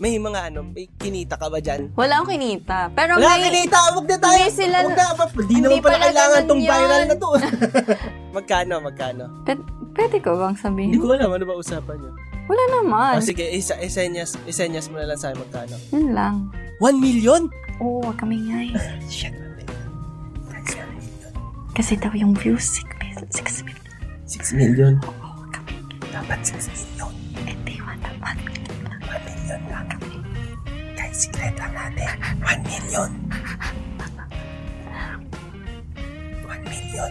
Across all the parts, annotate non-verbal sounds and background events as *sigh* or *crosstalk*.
May mga ano, may kinita ka ba dyan? Wala akong kinita. Pero Wala may... kinita! Huwag na tayo! Hindi sila- Huwag na! Hindi naman pala kailangan tong viral na to. *laughs* magkano, magkano? P- pwede ko bang sabihin? Hindi ko alam, ano ba usapan nyo? Wala naman. Oh, sige, isa, isenyas, isenyas mo na lang sa akin magkano. Yun lang. 1 million? Oo, wag kami ngay. *laughs* Shit, man. That's 1 million. Kasi daw yung views, 6 million. 6 million. Oo, wag kami. Dapat 6 million. Hindi, 1 million Guys, secret lang natin. 1 million. 1 million.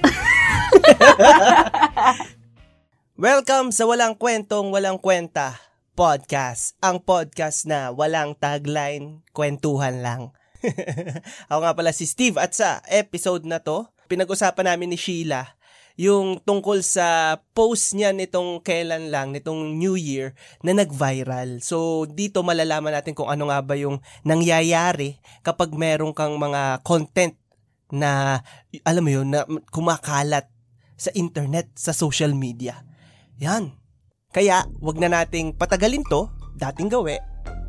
*laughs* Welcome sa Walang Kwentong Walang Kwenta podcast. Ang podcast na walang tagline, kwentuhan lang. *laughs* Ako nga pala si Steve at sa episode na to, pinag-usapan namin ni Sheila yung tungkol sa post niya nitong kailan lang, nitong New Year, na nag-viral. So, dito malalaman natin kung ano nga ba yung nangyayari kapag meron kang mga content na, alam mo yun, na kumakalat sa internet, sa social media. Yan. Kaya, wag na nating patagalin to, dating gawi.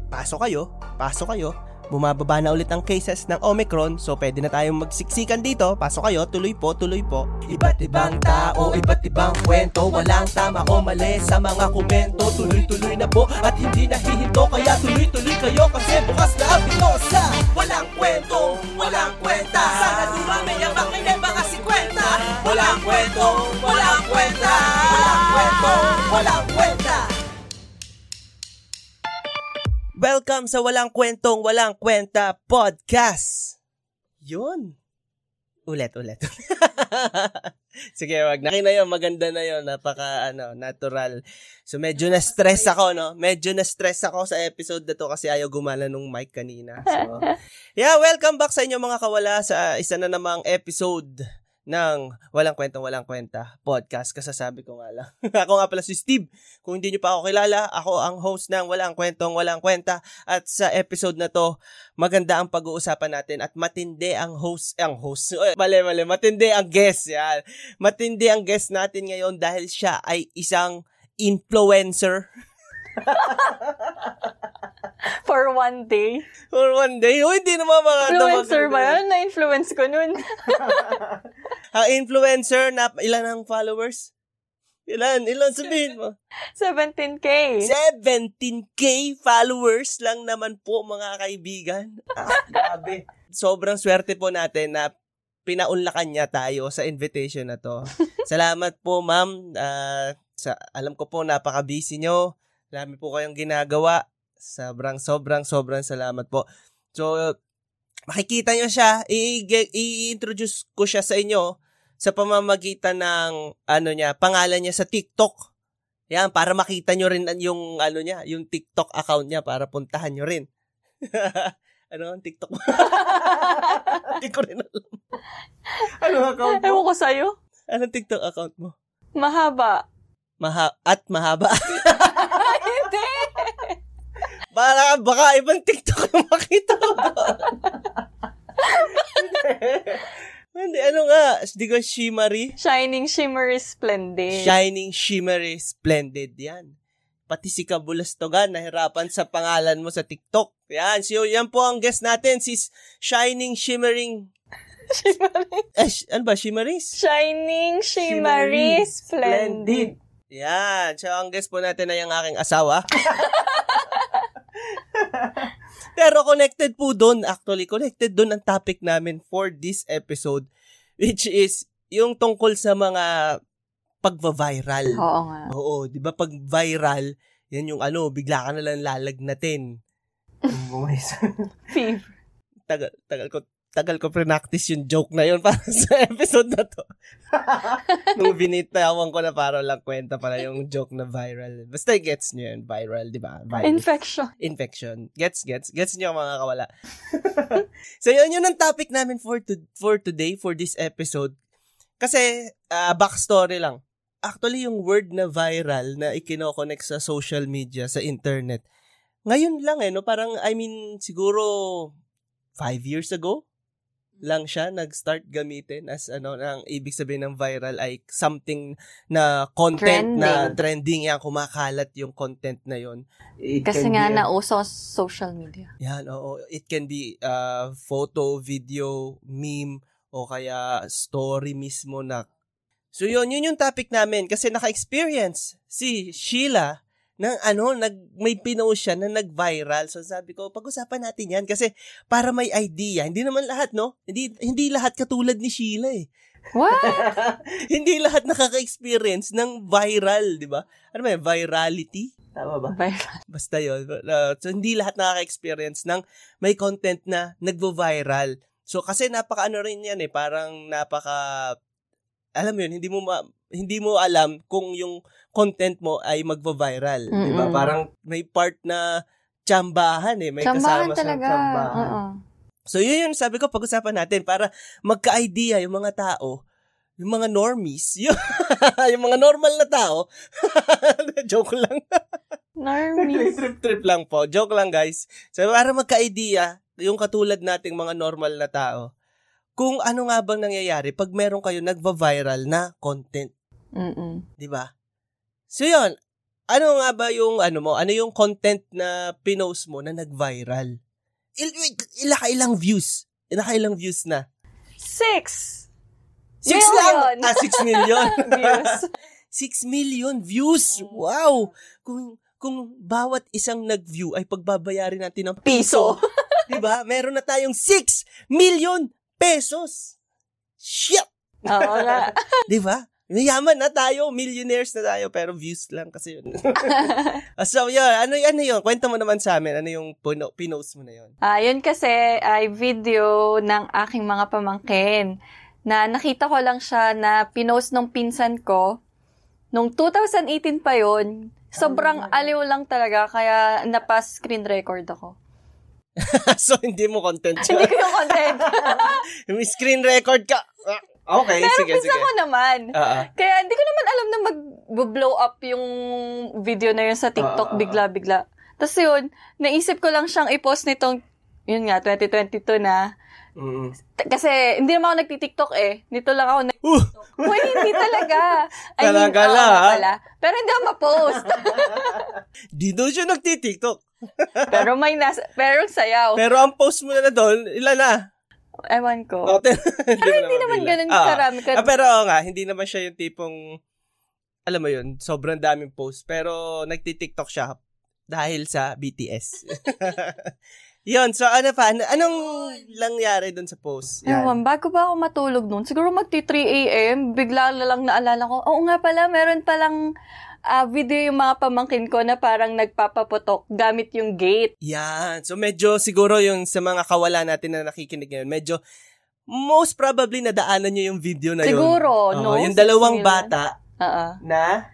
Pasok kayo, pasok kayo, bumababa na ulit ang cases ng Omicron, so pwede na tayong magsiksikan dito. Pasok kayo, tuloy po, tuloy po. Iba't ibang tao, iba't ibang kwento, walang tama o mali sa mga komento. Tuloy-tuloy na po at hindi nahihinto, kaya tuloy-tuloy kayo kasi bukas na ang pito sa Walang kwento, sa Walang Kwentong Walang Kwenta Podcast. Yun. Ulit, ulit. *laughs* Sige, wag na. Na yun, maganda na yun. Napaka, ano, natural. So, medyo na-stress ako, no? Medyo na-stress ako sa episode na to kasi ayaw gumana nung mic kanina. So, *laughs* yeah, welcome back sa inyo mga kawala sa isa na namang episode ng Walang Kwentong Walang Kwenta podcast. Kasasabi ko nga lang. *laughs* ako nga pala si Steve. Kung hindi nyo pa ako kilala, ako ang host ng Walang Kwentong Walang Kwenta. At sa episode na to, maganda ang pag-uusapan natin at matindi ang host, ang host, *laughs* eh, mali, mali, matindi ang guest, yan. Matindi ang guest natin ngayon dahil siya ay isang influencer. *laughs* *laughs* For one day. For one day, oh, hindi naman mga Influencer ba yun? Na-influence ko nun. *laughs* Ang influencer na ilan ang followers? Ilan? Ilan sabihin mo? 17K. 17k followers lang naman po mga kaibigan. *laughs* Ah, grabe. Sobrang swerte po natin na pinaunlakan niya tayo sa invitation na to. Salamat po ma'am. Ah, sa, alam ko po napaka-busy nyo. Dami po kayong ginagawa. Sobrang, sobrang, sobrang salamat po. So, makikita nyo siya. I- i- I-introduce ko siya sa inyo sa pamamagitan ng ano niya, pangalan niya sa TikTok. Yan, para makita nyo rin yung ano niya, yung TikTok account niya para puntahan nyo rin. *laughs* ano ang TikTok mo? *laughs* Hindi ko rin alam. Ano ang account mo? Ewan ko sa'yo. Anong TikTok account mo? Mahaba. Maha at mahaba. *laughs* Para baka ibang TikTok yung makita ko. *laughs* Hindi, ano nga? Di ko shimmery? Shining Shimmery Splendid. Shining, shimmery, splendid. Yan. Pati si Kabulastogan, nahirapan sa pangalan mo sa TikTok. Yan, so yan po ang guest natin, si Shining, shimmering, Shimmery. eh, sh- ano ba, shimmeries? Shining Shimmery Splendid. Yan, so ang guest po natin ay ang aking asawa. *laughs* *laughs* Pero connected po doon, actually, connected doon ang topic namin for this episode, which is yung tungkol sa mga pagva-viral. Oo nga. Oo, 'di ba pag viral, yan yung ano, bigla ka na lang lalagnatin. *laughs* Fever. tagal, tagal ko tagal ko practice yung joke na yun *laughs* para sa episode na to. *laughs* Nung binitawan ko na para lang kwenta pala yung joke na viral. Basta gets nyo yun, viral, di ba? Viral. Infection. Infection. Gets, gets. Gets nyo mga kawala. *laughs* so yun yun ang topic namin for, to, for today, for this episode. Kasi, ah, backstory lang. Actually, yung word na viral na ikinoconnect sa social media, sa internet, ngayon lang eh, no? Parang, I mean, siguro, five years ago? Lang siya nag-start gamitin as ano ang ibig sabihin ng viral ay something na content na trending. yan kumakalat yung content na yon Kasi nga nauso sa social media. yan oo. It can be uh, photo video meme o kaya story mismo na. So yun yun yung topic namin kasi naka-experience si Sheila ng ano, nag, may pinost siya na nag-viral. So sabi ko, pag-usapan natin yan kasi para may idea. Hindi naman lahat, no? Hindi, hindi lahat katulad ni Sheila eh. What? *laughs* hindi lahat nakaka-experience ng viral, di ba? Ano ba yun? Virality? Tama ba? Viral. Basta yun. Uh, so, hindi lahat nakaka-experience ng may content na nagvo-viral. So, kasi napaka ano rin yan eh. Parang napaka, alam mo yun, hindi mo ma, hindi mo alam kung yung content mo ay magva-viral, 'di ba? Parang may part na tsambahan eh, may tsambahan kasama talaga. sa tsambahan. Oo. So yun yun sabi ko pag-usapan natin para magka-idea yung mga tao, yung mga normies, *laughs* yung, yung mga normal na tao. *laughs* Joke lang. Normies. Trip-trip lang po. Joke lang guys. So para magka-idea, yung katulad nating mga normal na tao, kung ano nga bang nangyayari pag meron kayo nagva-viral na content. Mm-mm. 'Di ba? So yun, ano nga ba yung ano mo, ano yung content na pinost mo na nag-viral? Il, ila ilang views? Ila ilang views na? Six! Six million. lang? *laughs* Ah, six million. views. *laughs* six million views. Wow! Kung kung bawat isang nag-view ay pagbabayarin natin ng piso. Piso. 'Di ba? Meron na tayong 6 million pesos. Shit. Oo nga. *laughs* 'Di ba? Mayaman na tayo, millionaires na tayo, pero views lang kasi yun. *laughs* so, yun, ano, ano yun? Kwento mo naman sa amin, ano yung puno, pinost mo na yun? Ah, yun kasi ay video ng aking mga pamangkin na nakita ko lang siya na pinost nung pinsan ko. Nung 2018 pa yun, sobrang Oh aliw lang talaga kaya napas screen record ako. *laughs* so, hindi mo content Hindi yun. ko yung content. *laughs* May screen record ka. Ah, Okay, Pero sige, sige. ko naman. Oo. Kaya hindi ko naman alam na mag-blow up yung video na yun sa Ah, ah, TikTok ah. bigla-bigla. Tapos yun, naisip ko lang siyang i-post nitong, yun nga, 2022 na. Mm. Kasi hindi naman ako nagti-TikTok eh. Nito lang ako nag Uh, *laughs* Uy, hindi talaga. I Talaga pala. Pero hindi ako ma-post. di daw siya nagtitiktok. Pero may nasa, pero sayaw. Pero ang post mo na doon, ilan na? Ewan ko. Oh, *laughs* ten- pero hindi naman ganun Ah. karami. Ka- Ah, pero oo nga, hindi naman siya yung tipong, alam mo yun, sobrang daming post. Pero nagti-TikTok siya dahil sa BTS. *laughs* yun, so ano pa? Ano- Anong nangyari dun sa post? Yan. Ewan, bago ba ako matulog noon, siguro magti 3 a.m., bigla na lang naalala ko, oo nga pala, meron palang ah, video yung mga pamangkin ko na parang nagpapaputok gamit yung gate. Yan. So medyo siguro yung sa mga kawala natin na nakikinig ngayon, medyo most probably nadaanan nyo yung video na yun. Siguro, no? Yung dalawang bata Oo. na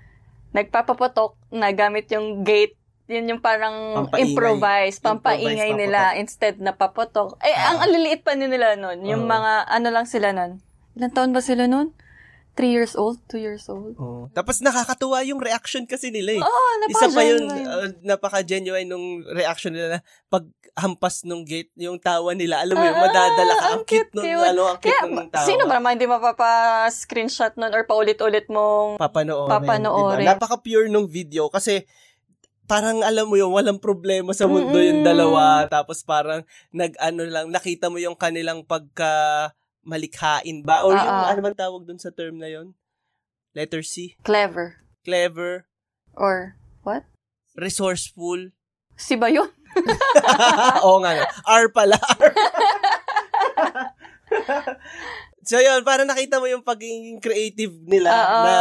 Nagpapaputok na gamit yung gate. Yun yung parang Pampaingay. improvise, pampaingay Improvise nila instead na paputok. Eh, Ah. ang aliliit pa nila nun. Yung Oo. mga, ano lang sila nun. Ilan taon ba sila nun? Three years old? Two years old? Oh. Tapos nakakatuwa yung reaction kasi nila eh. Oh, Isa pa yun, uh, napaka-genuine nung reaction nila na paghampas nung gate, yung tawa nila, alam mo yun, Ah, madadala ka. Ang cute cute, cute. ano, ang cute Kaya, nung tawa. sino ba naman hindi mapapa-screenshot nun or paulit-ulit mong Papanoorin. Papanoorin. Diba? Napaka-pure nung video kasi parang alam mo yung walang problema sa mundo yung Mm-mm. dalawa. Tapos parang nag-ano lang, nakita mo yung kanilang pagka malikhain ba? Or yung, Ah, ah. ano man tawag dun sa term na yon Letter C. clever? Clever. Or, what? Resourceful. Si ba yun? *laughs* *laughs* Oo nga. nga. R pala. R. *laughs* so yun, para nakita mo yung pagiging creative nila Oo. na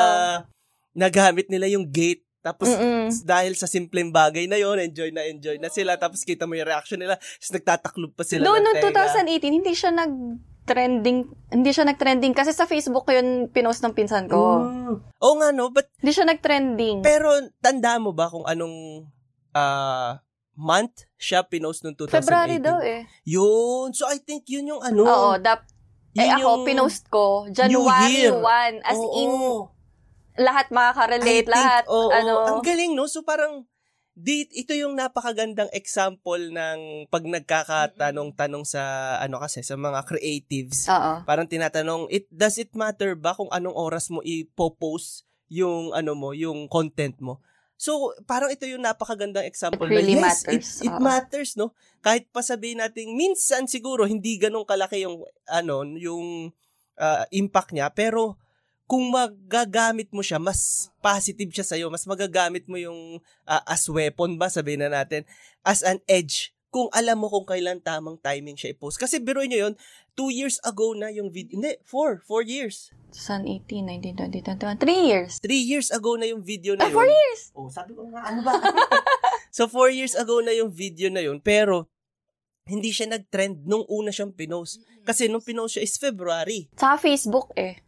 nagamit nila yung gate. Tapos Mm-mm. dahil sa simpleng bagay na yon enjoy na enjoy na sila. Tapos kita mo yung reaction nila. Tapos nagtataklob pa sila Noong ng noong tenga. 2018, hindi siya nag-trending. Hindi siya nag-trending. Kasi sa Facebook yun pinost ng pinsan ko. Mm. Oo nga no, but Hindi siya nag-trending. pero tanda mo ba kung anong ah, month siya pinost noong 2018? February daw eh. Yun. So I think yun yung ano. Oo, dap eh ako, pinost ko, January Year. 1. As Oo. in, lahat I makaka-relate, think, lahat, oo, ano. Ang galing, no? So, parang, di, ito yung napakagandang example ng pag nagkakatanong-tanong sa ano kasi sa mga creatives. Oo. Parang tinatanong, it does it matter ba kung anong oras mo i-post yung ano mo, yung content mo? So, parang ito yung napakagandang example It really na yes, matters. it, it matters, no? Kahit pa sabihin natin, minsan siguro hindi ganun kalaki yung ano, yung ah, impact niya, pero kung magagamit mo siya, mas positive siya sa'yo, mas magagamit mo yung ah, as weapon ba, sabihin na natin, as an edge, kung alam mo kung kailan tamang timing siya i-post. Kasi biruin nyo yun, two years ago na yung video, hindi, four, four years. 2018, 19, 20, 21. Three years. Three years ago na yung video na Ah, yun. four years! Oh, sabi ko nga, ano ba? *laughs* so, four years ago na yung video na yun, pero hindi siya nag-trend nung una siyang pinost. Kasi nung pinost siya is February. Sa Facebook eh.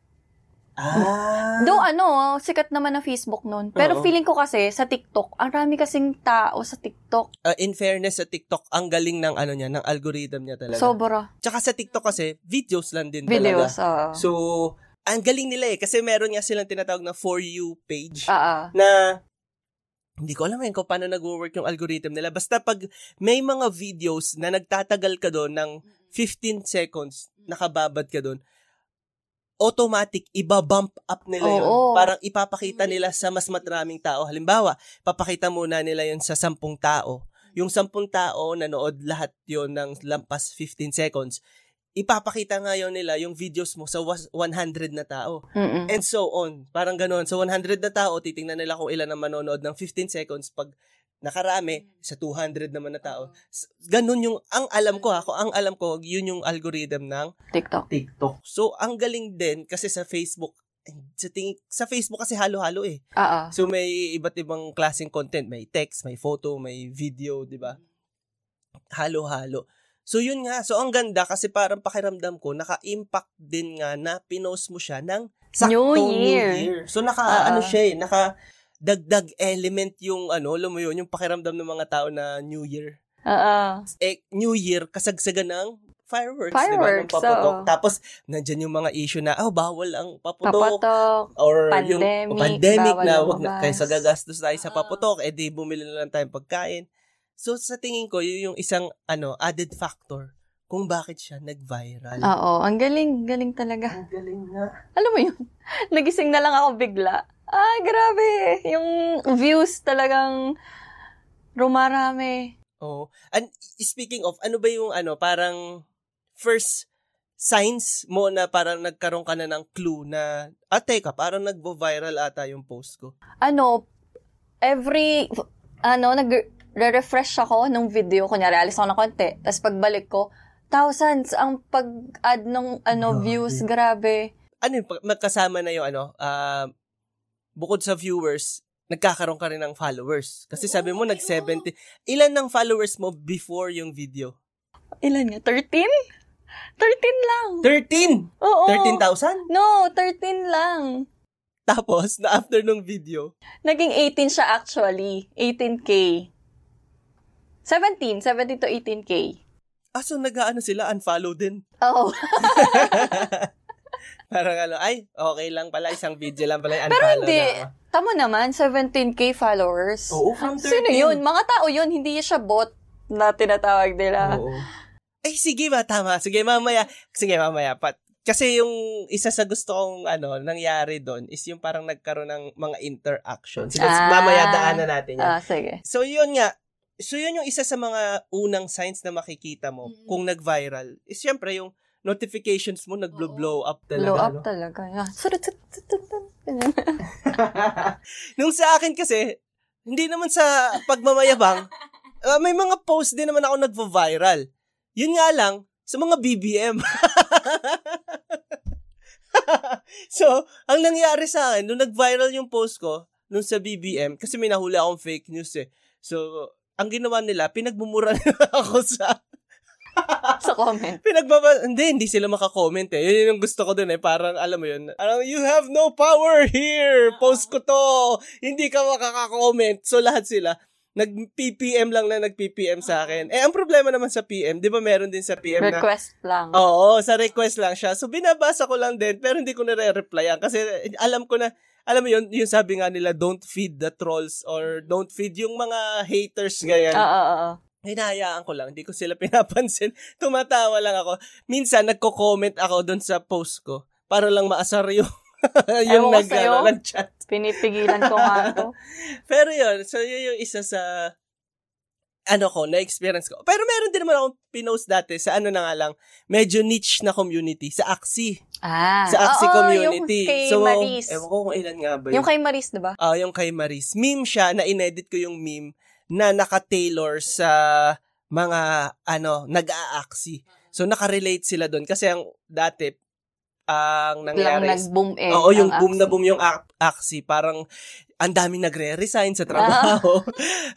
Ah. Though ano, sikat naman ang Facebook noon. Pero Oo. feeling ko kasi sa TikTok, ang rami kasing tao sa TikTok. Uh, in fairness sa TikTok, ang galing ng ano niya, ng algorithm niya talaga. Sobra. Tsaka sa TikTok kasi, videos lang din Videos. talaga. oo. So, ang galing nila eh. Kasi meron nga silang tinatawag na For You page. Ah, ah. na hindi ko alam eh kung paano nag-work yung algorithm nila. Basta pag may mga videos na nagtatagal ka doon ng 15 seconds, nakababad ka doon, automatic, ibabump up nila yun. Oo. Parang ipapakita nila sa mas maraming tao. Halimbawa, papakita muna nila yun sa 10 tao. Yung 10 tao, nanood lahat yon ng lampas 15 seconds. Ipapakita ngayon nila yung videos mo sa was- 100 na tao. Mm-mm. And so on. Parang ganun. Sa 100 na tao, titingnan nila kung ilan ang manonood ng 15 seconds. Pag nakarami, sa 200 naman na tao. Ganun yung, ang alam ko ha, kung ang alam ko, yun yung algorithm ng TikTok. TikTok. So, ang galing din kasi sa Facebook, sa, tingin, sa Facebook kasi halo-halo eh. Ah. So, may iba't ibang klaseng content. May text, may photo, may video, di ba? Halo-halo. So, yun nga. So, ang ganda kasi parang pakiramdam ko, naka-impact din nga na pinost mo siya ng New saktong Year. So, naka, Ah, ano siya eh, naka dagdag element yung ano, alam mo yun, yung pakiramdam ng mga tao na New Year. Ah. Eh, New Year, kasagsagan ng fireworks, Fireworks, di ba? Ng paputok. oo. Tapos, nandyan yung mga issue na, oh, bawal ang paputok. Papatok. Or Pandemic, yung pandemic na wag na, kaysa gagastos tayo sa Oo. paputok, eh di bumili na lang tayong pagkain. So sa tingin ko, yun yung isang ano added factor kung bakit siya nag-viral. Oo, ang galing. Galing talaga. Ang galing nga. Alam mo yun? *laughs* Nagising na lang ako bigla. Ah, grabe. Yung views talagang rumarami. Oh. And speaking of, ano ba yung ano, parang first signs mo na parang nagkaroon ka na ng clue na, ah, teka, parang nagvo-viral ata yung post ko. Ano, every, ano, nag-refresh ako nung video. Kunyari, alis ako ng konti. Tapos pagbalik ko, thousands ang pag-add ng ano, Grabe. views. Grabe. Ano yung, magkasama na yung ano, ah, bukod sa viewers, nagkakaroon ka rin ng followers. Kasi sabi mo, nag-70. Ilan ng followers mo before yung video? Ilan nga? 13? 13 lang. 13! Oo. 13,000? No, 13 lang. Tapos, na after nung video, Naging 18 siya actually. 18K. 17. 17 to 18K. ah, so nag-ano sila, unfollow din. Oo. *laughs* Parang ano, ay, okay lang pala, isang video lang pala, Pero unfollow hindi. na. Tamo naman, 17K followers. Oo, from 13. Sino yun? Mga tao yun, hindi siya bot na tinatawag nila. Oo. Ay, sige ba, tama. Sige, mamaya. Sige, mamaya. Pat, kasi yung isa sa gusto kong ano, nangyari doon is yung parang nagkaroon ng mga interactions. Sige, Ah. mamaya daanan natin yan. Ah, sige. So, yun nga. So, yun yung isa sa mga unang signs na makikita mo Mm. kung nag-viral. Is syempre yung notifications mo nag-blow up talaga. Blow up no? talaga. *laughs* Nung sa akin kasi, hindi naman sa pagmamayabang, *laughs* ah, may mga post din naman ako nagvo-viral. Yun nga lang, sa mga BBM. *laughs* so, ang nangyari sa akin, nung nag-viral yung post ko, nung sa BBM, kasi may nahuli akong fake news eh. So, ang ginawa nila, pinagmumura nila ako sa Sa comment. Pinagbaba, hindi, hindi sila makakomment eh. Yun yung gusto ko dun eh. Parang, alam mo yun, parang, you have no power here. Post ko to. Hindi ka makakakomment. So, lahat sila, nag-PPM lang na nag-PPM sa akin. Eh, ang problema naman sa PM, di ba meron din sa PM na... Request lang. Oo, sa request lang siya. So, binabasa ko lang din, pero hindi ko nare-replyan. Kasi alam ko na, alam mo yun, yung sabi nga nila, don't feed the trolls or don't feed yung mga haters, ganyan. Oo, oo, oo. Hinahayaan ko lang, hindi ko sila *laughs* pinapansin. Tumatawa lang ako. Minsan, nagko-comment ako doon sa post ko para lang maasar yung, *laughs* yung nag, ano, nag-chat. Pinipigilan ko nga to. *laughs* Pero yun, so yun yung isa sa ano ko, na-experience ko. Pero meron din naman akong pinost dati sa ano na nga lang, medyo niche na community, sa Axie. Ah, Sa Axie oo, community. Yung kay so, Maris. ewan ko kung ilan nga ba yun. Yung kay Maris, diba? Ah, yung kay Maris. Meme siya, na-inedit ko yung meme na naka-tailor sa mga, ano, nag-a-axie. So, nakarelate sila doon. Kasi ang dati, ang Lang nangyari, nag-boom eh. Oo, yung boom na Axie. boom yung Axie. Parang, ang daming nagre-resign sa trabaho. *laughs*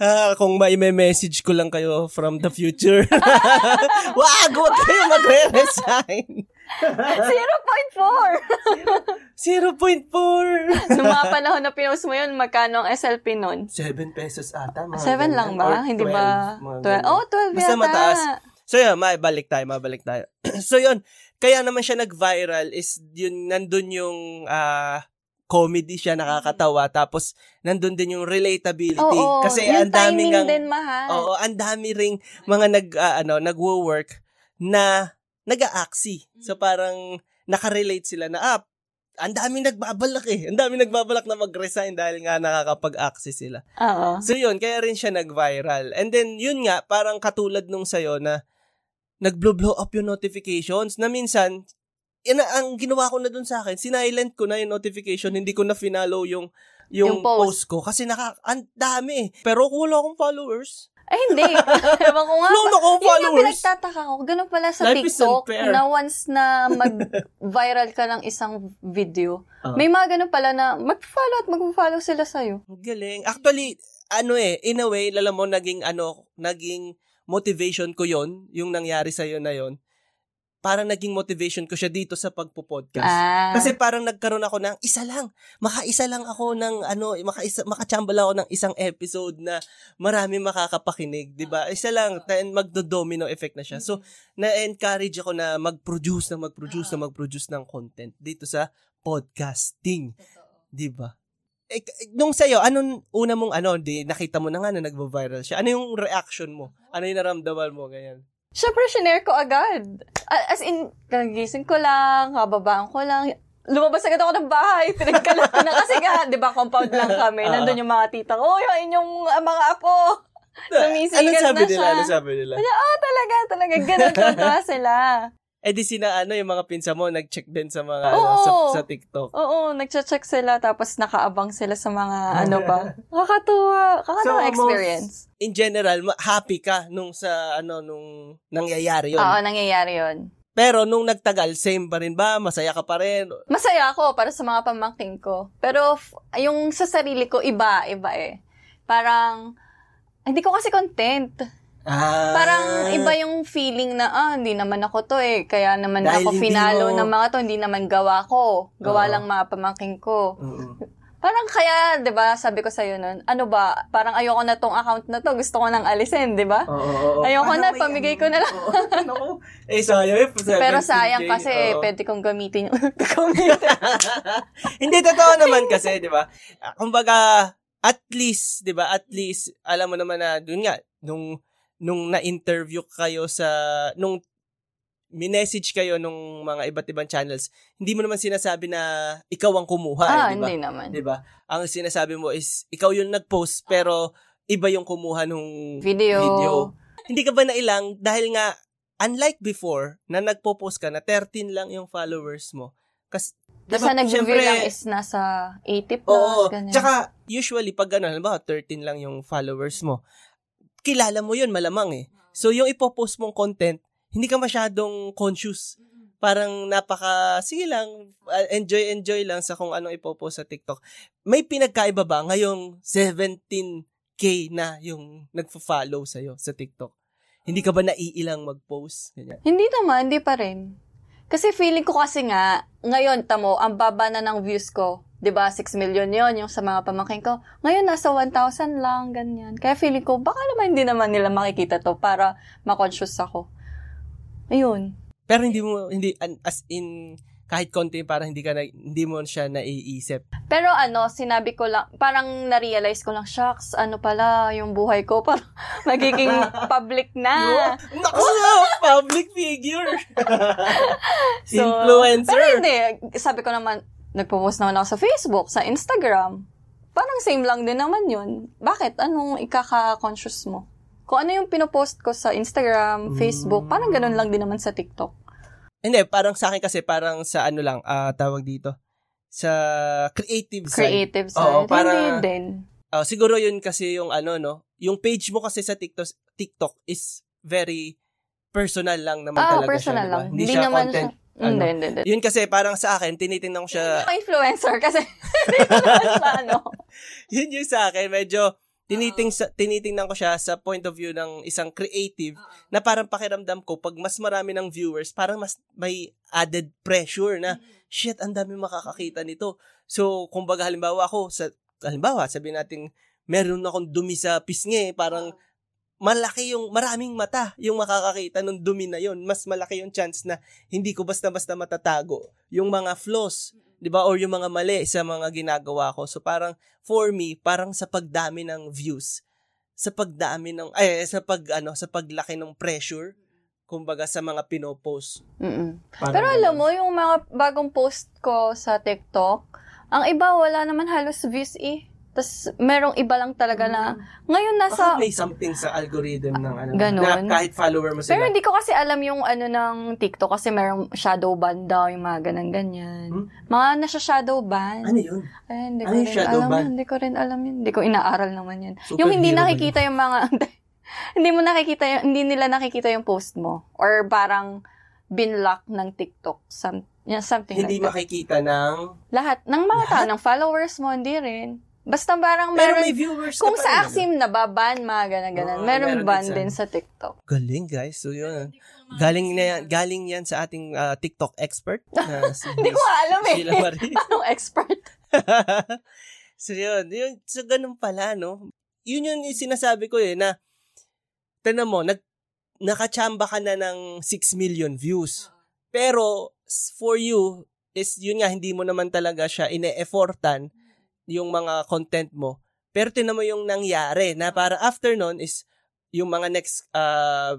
Ah, kung may message ko lang kayo from the future. *laughs* Wag, wag kayo magre-resign. 0.4! 0.4. Nung mga panahon na pinost mo yun, magkano ang SLP nun? 7 pesos ata. Mga 7 lang ba? Hindi 12, ba? mga 12. ganyan. Oh, 12 Basta yata. mataas. So yun, mabalik tayo, mabalik tayo. *clears throat* so yun, kaya naman siya nag-viral is yun, nandun yung ah, comedy siya, nakakatawa. Tapos, nandun din yung relatability. Oo, Kasi ang timing ang, din, mahal. Oo, ang dami ring mga nag ah, ano, nagwo-work na nag-aaksi. So parang nakarelate sila na ah, ang daming nagbabalak eh. Ang daming nagbabalak na mag-resign dahil nga nakakapag-aksi sila. Oo. So yun, kaya rin siya nag-viral. And then yun nga, parang katulad nung sa'yo na nag-blow up yung notifications na minsan, ina, ang ginawa ko na dun sa akin, sinilent ko na yung notification, hindi ko na finalo yung yung, Yung post. post. ko kasi naka ang dami eh. Pero kung wala akong followers. Ay, hindi. *laughs* Ewan ko nga. Wala na akong Yun yung followers. pinagtataka ko. Ganun pala sa Life TikTok na once na mag-viral *laughs* ka ng isang video, Ah. may mga ganun pala na mag-follow at mag-follow sila sa'yo. Galing. Actually, ano eh, in a way, alam mo, naging ano, naging motivation ko yon yung nangyari sa'yo na yon Parang naging motivation ko siya dito sa pagpo-podcast. Ah. Kasi parang nagkaroon ako ng isa lang. Makaisa lang ako ng ano, makaisa, makachambal ako ng isang episode na marami makakapakinig, 'di ba? Isa lang, then magdo-domino effect na siya. So, na-encourage ako na mag-produce na mag-produce na mag-produce ng content dito sa podcasting. 'Di ba? Eh, nung sa'yo, anong una mong ano, di, nakita mo na nga na nagvo-viral siya. Ano yung reaction mo? Ano yung naramdaman mo? Ganyan. Siyempre, shinare ko agad. As in, kagising ko lang, kababaan ko lang. Lumabas agad ako ng bahay. *laughs* Pinagkalat na kasi nga, di ba, compound lang kami. Ah. Nandun yung mga tita ko, oh, yung inyong ah, mga apo. Sumisigaw Ano sabi na nila? siya. Ano sabi nila? Ah, talaga, talaga. Ganun tuwa sila. Eh di sina ano yung mga pinsa mo nag-check din sa mga ano, Oo. sa, sa TikTok. Oo, nagcha-check sila tapos nakaabang sila sa mga *laughs* ano pa. Nakakatuwa. Kakatuwa So, experience. In general, happy ka nung sa ano nung nangyayari yon. Oo, nangyayari yon. Pero nung nagtagal, same pa rin ba? Masaya ka pa rin? Masaya ako para sa mga pamangking ko. Pero f- yung sa sarili ko, iba, iba eh. Parang, hindi ko kasi content. Ah. Parang iba yung feeling na, ah, hindi naman ako to eh. Kaya naman Dahil ako finalo mo- ng mga to, hindi naman gawa ko. Gawa Oo. lang mga pamangking ko. Oo. Parang kaya, 'di ba, sabi ko sa iyo noon, ano ba, parang ayoko na tong account na to, gusto ko nang alisin, 'di ba? Oo, oo, oo. Ayoko na, pamigay ano- ko na lang. Oo, *laughs* eh, sayang eh. 17K. Pero sayang kasi Oo. pwede kong gamitin yung *laughs* gamitin. *laughs* Hindi, totoo naman kasi, di ba? Kumbaga, at least, di ba, at least, alam mo naman na, dun nga, nung, nung na-interview kayo sa, nung minessage kayo nung mga iba't ibang channels, hindi mo naman sinasabi na ikaw ang kumuha, eh, ah, di ba? hindi naman. Di ba? Ang sinasabi mo is, ikaw yung nag-post, pero iba yung kumuha nung Video. video. Hindi ka ba nailang dahil nga, unlike before, na nagpo-post ka na 13 lang yung followers mo. Kasi, Tapos sa nag-review lang is nasa 80 plus, Oo. ganyan. Tsaka, usually, pag ano, halimbawa, 13 lang yung followers mo, kilala mo yun, malamang eh. So, yung ipopost mong content, hindi ka masyadong conscious. Parang napaka, sige lang, uh, enjoy, enjoy lang sa kung anong ipopost sa TikTok. May pinagkaiba ba ngayong 17K na yung nagfo-follow sa'yo sa TikTok? Hindi ka ba naiilang mag-post? Ganyan. Hindi naman, hindi pa rin. Kasi feeling ko kasi nga, ngayon, tamo, ang baba na ng views ko. 'Di ba 6 million yon yung sa mga pamangkin ko. Ngayon nasa 1,000 lang ganyan. Kaya feeling ko baka naman hindi naman nila makikita to para ma-conscious ako. Ayun. Pero hindi mo hindi as in kahit konti para hindi ka na, hindi mo siya naiisip. Pero ano, sinabi ko lang, parang na-realize ko lang, shucks, ano pala yung buhay ko, *laughs* parang magiging public na. Naku, *laughs* public figure. *laughs* So, Influencer. Pero hindi, sabi ko naman, nagpo-post naman ako sa Facebook, sa Instagram. Parang same lang din naman yun. Bakit? Anong ikaka-conscious mo? Kung ano yung pinopost ko sa Instagram, Facebook, parang ganun lang din naman sa TikTok. Hindi, parang sa akin kasi parang sa ano lang, ah tawag dito, sa creative side. Creative side. Oo, para- Hindi din. Ah, siguro yun kasi yung ano, no? Yung page mo kasi sa TikTok, TikTok is very personal lang naman Ah, talaga personal siya, diba? lang. Hindi, Hindi siya naman content. siya. Hindi, ano. hindi, hindi. Yun kasi parang sa akin, tinitingnan ko siya, Ako influencer kasi *laughs* hindi siya, ano. yun yung sa akin, medyo tiniting sa, tinitingnan ko siya sa point of view ng isang creative na parang pakiramdam ko pag mas marami ng viewers, parang mas may added pressure na shit, ang dami makakakita nito. So, kumbaga halimbawa ako sa halimbawa, sabihin natin meron akong dumi sa pisngi, parang malaki yung maraming mata yung makakakita ng dumi na yon. Mas malaki yung chance na hindi ko basta-basta matatago yung mga flaws, 'di ba? Or yung mga mali sa mga ginagawa ko. So parang for me, parang sa pagdami ng views, sa pagdami ng ay sa pag ano, sa paglaki ng pressure, kumbaga sa mga pinopost. Mm-mm. Pero alam mo, yung mga bagong post ko sa TikTok, ang iba wala naman halos views eh. Tapos merong iba lang talaga na, ngayon Baka nasa, may something sa algorithm ng ano, Ganun. na kahit follower mo pero sila. hindi ko kasi alam yung ano ng TikTok kasi merong shadow ban daw, yung mga ganang ganyan. Hmm? Mga nasa shadow ban. Ano yun? Ay, hindi ko Ano yung rin shadow alam ban? yun. Hindi ko rin alam yun. Hindi ko inaaral naman yan. Superhero yung hindi nakikita yung mga, *laughs* hindi mo nakikita yung, hindi nila nakikita yung post mo. Or parang binlock ng TikTok. Some, something Hindi like that. makikita ng... Lahat. Ng mga tao, ng followers mo, hindi rin. Basta parang Pero meron, may viewers kung sa rin, ano? Axim nababan, mga ganan-ganan. Oo, meron meron ban din sa- din sa TikTok. Galing guys. So yun. Galing na yan, galing yan sa ating ah, TikTok expert. *laughs* na si Hindi ko alam eh. Sheila Marie. *laughs* Anong expert? *laughs* so yun, yun, so ganun pala, no? Yun yun yung sinasabi ko eh, na, tanan mo, nag, nakachamba ka na ng 6 million views. Pero, s- for you, is yun nga, hindi mo naman talaga siya ine-effortan yung mga content mo. Pero tinan mo yung nangyari na para after nun is yung mga next uh,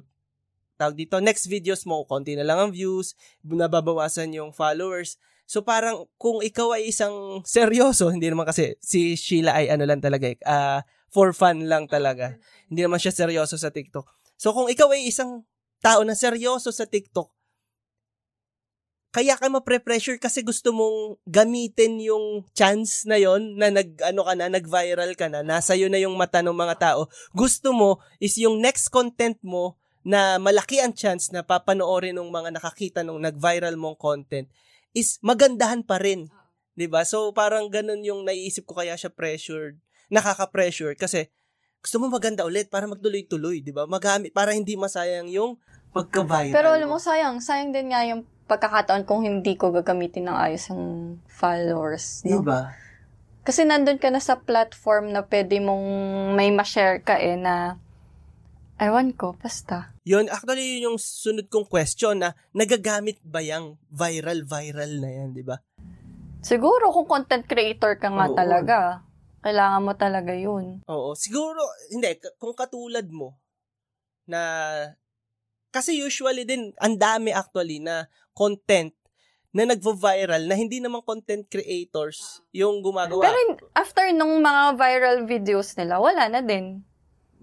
tawag dito, next videos mo, konti na lang ang views, nababawasan yung followers. So parang kung ikaw ay isang *laughs* seryoso, hindi naman kasi si Sheila ay ano lang talaga, ah, for fun lang talaga. *laughs* Hindi naman siya seryoso sa TikTok. So kung ikaw ay isang tao na seryoso sa TikTok, kaya ka mapre-pressure kasi gusto mong gamitin yung chance na yon na nag ano ka na nag-viral ka na nasa iyo na yung mata ng mga tao. Gusto mo is yung next content mo na malaki ang chance na papanoorin ng mga nakakita nung nag-viral mong content is magandahan pa rin 'di ba? So parang ganun yung naiisip ko kaya siya pressured nakaka-pressure kasi gusto mo maganda ulit para magtuloy-tuloy 'di ba? Magamit para hindi masayang yung pagka-viral Pero alam mo, sayang. Sayang din nga yung pagkakataon kung hindi ko gagamitin ng ayos yung followers. Di No? ba? Kasi nandun ka na sa platform na pwede mong may ma-share ka eh na ewan ko, basta. Yun, actually, yun yung sunod kong question na nagagamit ba yung viral-viral na yan, di ba? Siguro kung content creator ka nga Oo. talaga, kailangan mo talaga yun. Oo, siguro, hindi, kung katulad mo, na, kasi usually din, ang dami actually na content na nagvo-viral na hindi naman content creators yung gumagawa. Pero after nung mga viral videos nila, wala na din.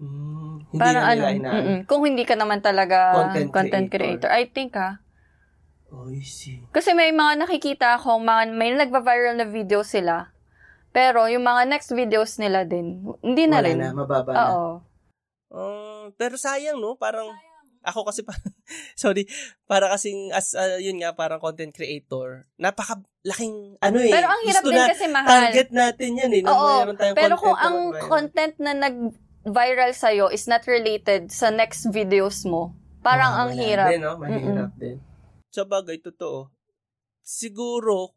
Mm, hindi Parang na ano, nila mm-mm. kung hindi ka naman talaga Content content, creator. creator. I think ah. Oh, I see. Kasi may mga nakikita ako, mga, may nagva-viral na video sila. Pero yung mga next videos nila din, hindi na Wala rin. na, mababa na. Oo. Oh, pero sayang, no? Parang, ako kasi, pa, *laughs* sorry, para kasing, as, uh, yun nga, parang content creator, napakalaking, ano eh, Pero ang hirap din na, kasi mahal. target natin yan eh, Oo, tayong Pero content kung ang mag-viral. content na nag-viral sa'yo is not related sa next videos mo, parang ang Mawawala hirap. Din, no? Mahirap din. Sa bagay, totoo. Siguro,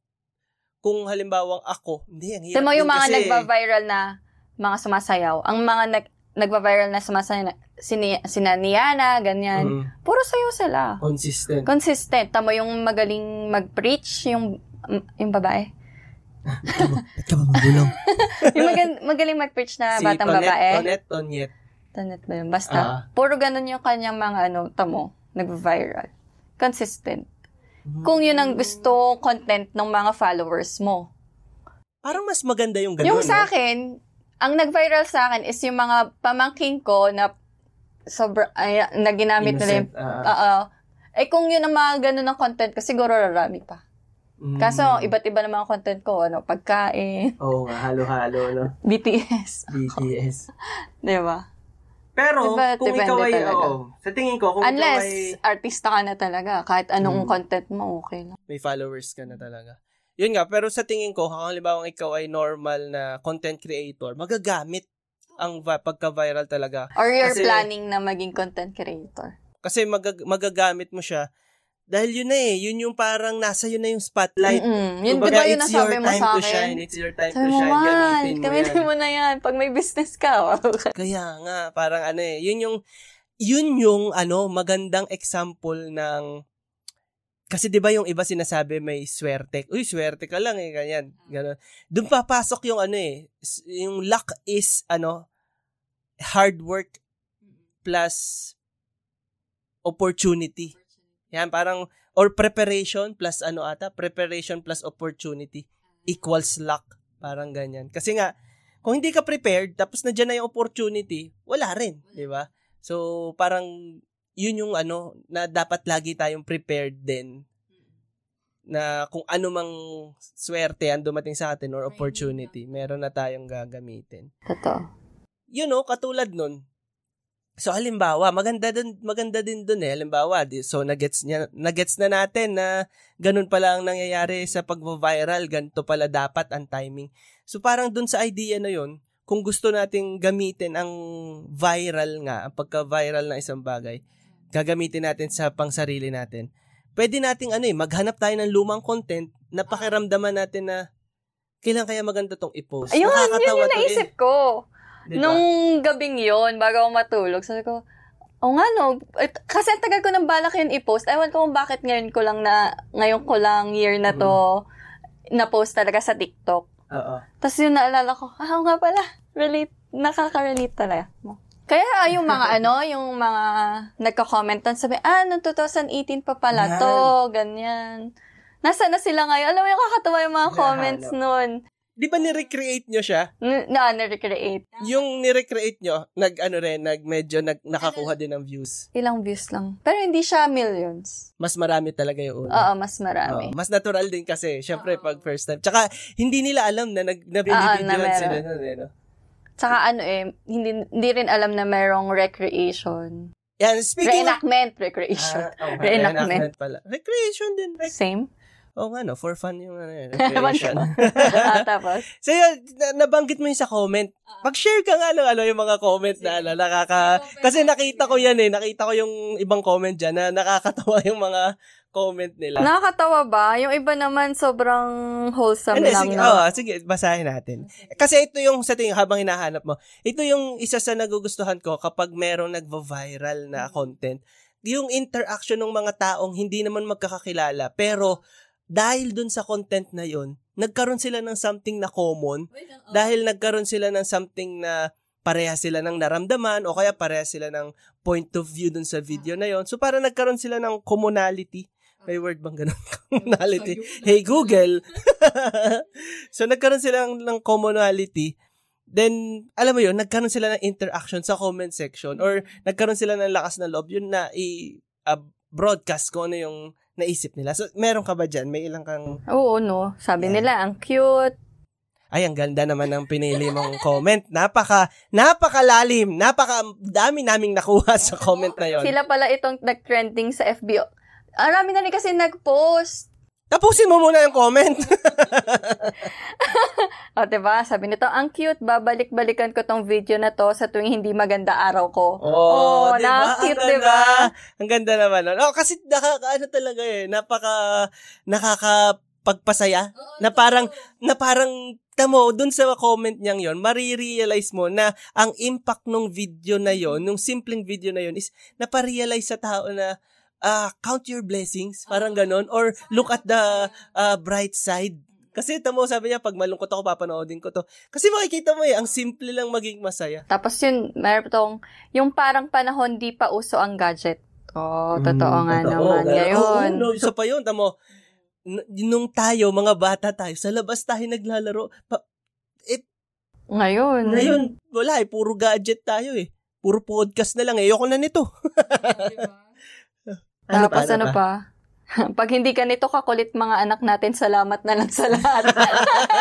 kung halimbawa ako, hindi, ang hirap mo yung mga kasi. nagba-viral na mga sumasayaw. Ang mga nag nagba-viral na sumasayaw, sini, sina Niana, ganyan. Mm, Puro sayo sila. consistent. Consistent. Tamo yung magaling mag-preach, yung yung babae. *laughs* Ba't ka ba magulong? *laughs* yung magal- magaling mag-preach na si batang Tonet, babae. Tonet, Tonyet. Tanet ba yun? Basta. Ah. Puro ganun yung kanyang mga ano, tamo, nag-viral. Consistent. Mm. Kung yun ang gusto content ng mga followers mo. Parang mas maganda yung ganun, yung sa no? Ang nag-viral sa akin is yung mga pamangking ko na sobra, ay, na ginamit nila yung, ah, oo. eh kung yun ang mga ganun ng content ko, siguro rarami pa. mm. Kaso, iba't iba ng mga content ko, ano, pagkain, Oo nga, halo-halo, no? *laughs* BTS. BTS. *laughs* Di ba? Pero, Diba, kung depende ikaw ay, talaga. oo, sa tingin ko, kung Unless, ikaw ay artista ka na talaga. Kahit anong Mm. content mo, okay lang. may followers ka na talaga. Yun nga, pero sa tingin ko, kung halimbawa ikaw ay normal na content creator, magagamit ang va- pagka-viral talaga. Or you're Kasi- planning na maging content creator. Kasi magag- magagamit mo siya dahil yun na eh, yun yung parang nasa yun na yung spotlight. Mm-mm. Yun, Kumbaga, ba yun it's nasabi your mo time sa to akin? shine. It's your time Sabi to shine. man, Gamitin mo gamitin yan. mo na yan. Pag may business ka, *laughs* Kaya nga, parang ano eh, yun yung, yun yung ano, magandang example ng, kasi 'di ba yung iba sinasabi may swerte. Uy, swerte ka lang eh, ganyan, ganun. Doon papasok yung ano eh, yung luck is ano, hard work plus opportunity. Yan, parang, or preparation plus ano ata, preparation plus opportunity equals luck. Parang ganyan. Kasi nga, kung hindi ka prepared, tapos nandiyan na yung opportunity, wala rin, di ba? So, parang, yun yung ano, na dapat lagi tayong prepared din. Na kung ano mang swerte ang dumating sa atin or opportunity, meron na tayong gagamitin. Totoo. you know, katulad nun, so halimbawa, maganda din, maganda din dun eh, halimbawa, di, so nagets, niya, nagets na natin na ganun pala ang nangyayari sa pag-viral, ganito pala dapat ang timing. So parang dun sa idea na yun, kung gusto nating gamitin ang viral nga, ang pagka-viral ng isang bagay, gagamitin natin sa pangsarili natin. Pwede nating ano eh, maghanap tayo ng lumang content na pakiramdaman natin na kailan kaya maganda tong i-post. Ayun, yun yung eh. naisip ko. Diba? Nung gabing yon bago ako matulog, sabi ko, o nga no, et- kasi ang tagal ko nang balak yun i-post. Ewan ko kung bakit ngayon ko lang na, ngayon ko lang year na to, na-post talaga sa TikTok. Oo. Tapos yun naalala ko, ah, nga pala, relate, nakaka-relate talaga. Kaya ah, yung mga *laughs* ano, yung mga nagka-comment doon, sabi, ah, noong 2018 pa pala Yan. to, ganyan. Nasa na sila ngayon? Alam mo yung kakatawa yung mga comments nun. Di ba ni-recreate nyo siya? N- na, na-recreate. Yung ni-recreate nyo, nag ano rin, nag medyo nag, nakakuha din ng views. Ilang views lang. Pero hindi siya millions. Mas marami talaga yung una. Oo, mas marami. Oo, mas natural din kasi, syempre, pag first time. Tsaka, hindi nila alam na nag, na Oo, binibidyoan na meron. sila nun, eh, no? Tsaka ano eh, hindi, hindi rin alam na merong recreation. Yan, speaking of... Reenactment, recreation. Ah, oh, Reenactment. reenactment pala. Recreation din. Rec- Same. Oo nga, no? For fun yung ano, yun, *laughs* recreation. *laughs* ah, tapos, so, yun, na- nabanggit mo yung sa comment. Mag-share ka nga ng ano, yung mga comment na ano, nakaka... Kasi nakita ko yan eh. Nakita ko yung ibang comment dyan na nakakatawa *laughs* yung mga comment nila. nakakatawa ba? Yung iba naman sobrang wholesome Hindi, lang. sige, no? oo, sige, basahin natin. Kasi ito yung sa tingin habang hinahanap mo. Ito yung isa sa nagugustuhan ko kapag merong nagva-viral na content. Yung interaction ng mga taong hindi naman magkakakilala pero dahil dun sa content na yun, nagkaroon sila ng something na common dahil nagkaroon sila ng something na pareha sila ng naramdaman o kaya pareha sila ng point of view dun sa video na yon. So para nagkaroon sila ng commonality. May word bang ganun? *laughs* commonality. Hey Google. *laughs* so nagkaroon sila ng, ng commonality. Then, alam mo yun, nagkaroon sila ng interaction sa comment section or nagkaroon sila ng lakas na loob. Yun na i-broadcast kung ano yung naisip nila. So, meron ka ba dyan? May ilang kang Oo, no. Sabi Yan. nila, ang cute. Ay, ang ganda naman ng pinili mong comment. Napaka, napakalalim. Napaka dami naming nakuha sa comment na yon. Sila pala itong nag-trending sa FB. Arami na rin kasi nag-post. Tapusin mo muna yung comment. *laughs* *laughs* O, diba? Sabi nito, ang cute, babalik-balikan ko tong video na to sa tuwing hindi maganda araw ko. Oh, Oh, diba? na-cute, Ang diba? ganda. Ang ganda naman. nun. Oh, kasi nakaka, ano talaga eh, napaka, nakaka, pagpasaya na parang na parang tamo dun sa comment niyang yon marirealize mo na ang impact ng video na yon nung simpleng video na yon is naparealize sa tao na ah, count your blessings parang ganon or look at the ah, bright side kasi tamo sabi niya pag malungkot ako papanoodin ko to kasi makikita mo eh ang simple lang maging masaya Tapos yun, meron tong, yung parang panahon di pa uso ang gadget. Oh, totoo nga Mm, Totoo, naman. ganun. Ngayon. Oo, no, isa pa yun, tamo. Nung tayo, mga bata tayo, sa labas tayo naglalaro. Pa- ngayon. ngayon, wala eh, puro gadget tayo eh. Puro podcast na lang eh. Ayoko na nito. Tapos ano pa? *laughs* Pag hindi ka nito kakulit mga anak natin, salamat na lang sa lahat.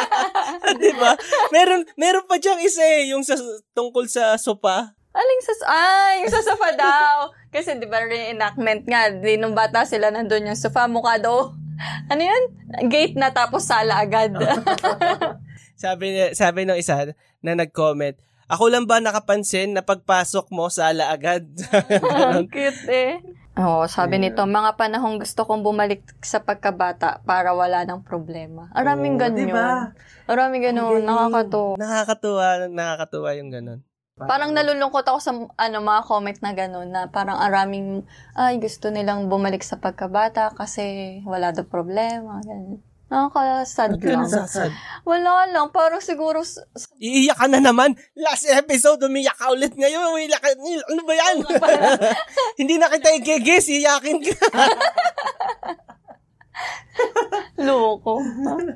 *laughs* Di ba? Meron, meron pa diyang isa eh, yung sa, tungkol sa sopa. Aling sa... Ay, yung sa sofa *laughs* daw. Kasi di ba reenactment nga, di nung bata sila nandun yung sofa, mukha daw. Ano yun? Gate na tapos sala agad. Sabi, sabi ng isa na nag-comment, ako lang ba nakapansin na pagpasok mo, sala agad? Ang cute eh. Oo, sabi Yeah. nito, mga panahong gusto kong bumalik sa pagkabata para wala ng problema. Araming Oo, ganyan. diba? Araming ganun, nakakatuwa. Nakakatuwa, nakakatuwa yung ganun. Parang nalulungkot ako sa ano mga comment na gano'n na parang araming ay gusto nilang bumalik sa pagkabata kasi wala daw problema. Ganun. Nakaka-sad lang. Nasasad. Wala lang. Parang siguro Iiyak ka na naman. Last episode, umiyak ka ulit ngayon. Umiyak ka. Ano ba yan? *laughs* Hindi na kita i-guess. Iyakin ka. *laughs* loko.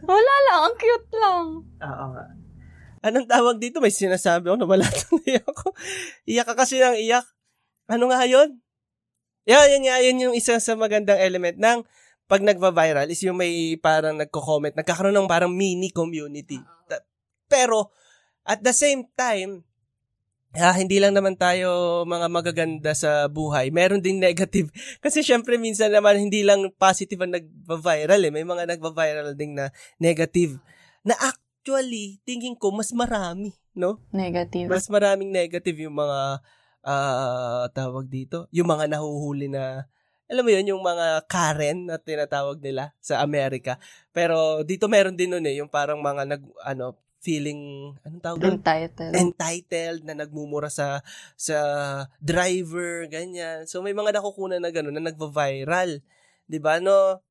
Wala lang. Ang cute lang. Oo nga. Anong tawag dito? May sinasabi ako na wala iyak *laughs* ako. Iyak ka kasi ng iyak. Ano nga yun? Yan, yan, yan, yan yung isa sa magandang element ng pag nagva-viral is yung may parang nagko-comment, nagkakaroon ng parang mini community. Pero, at the same time, ah, hindi lang naman tayo mga magaganda sa buhay. Meron ding negative. *laughs* Kasi syempre minsan naman hindi lang positive ang nagva-viral eh. May mga nagva-viral ding na negative. Na actually, tingin ko mas marami, no? Negative. Mas maraming negative yung mga ah, tawag dito, yung mga nahuhuli na alam mo yun, yung mga Karen na tinatawag nila sa Amerika. Pero dito meron din nun eh, yung parang mga nag, ano, feeling, anong tawag? Entitled. entitled na nagmumura sa sa driver ganyan so may mga nakukunan na gano'n na nagva-viral 'di ba no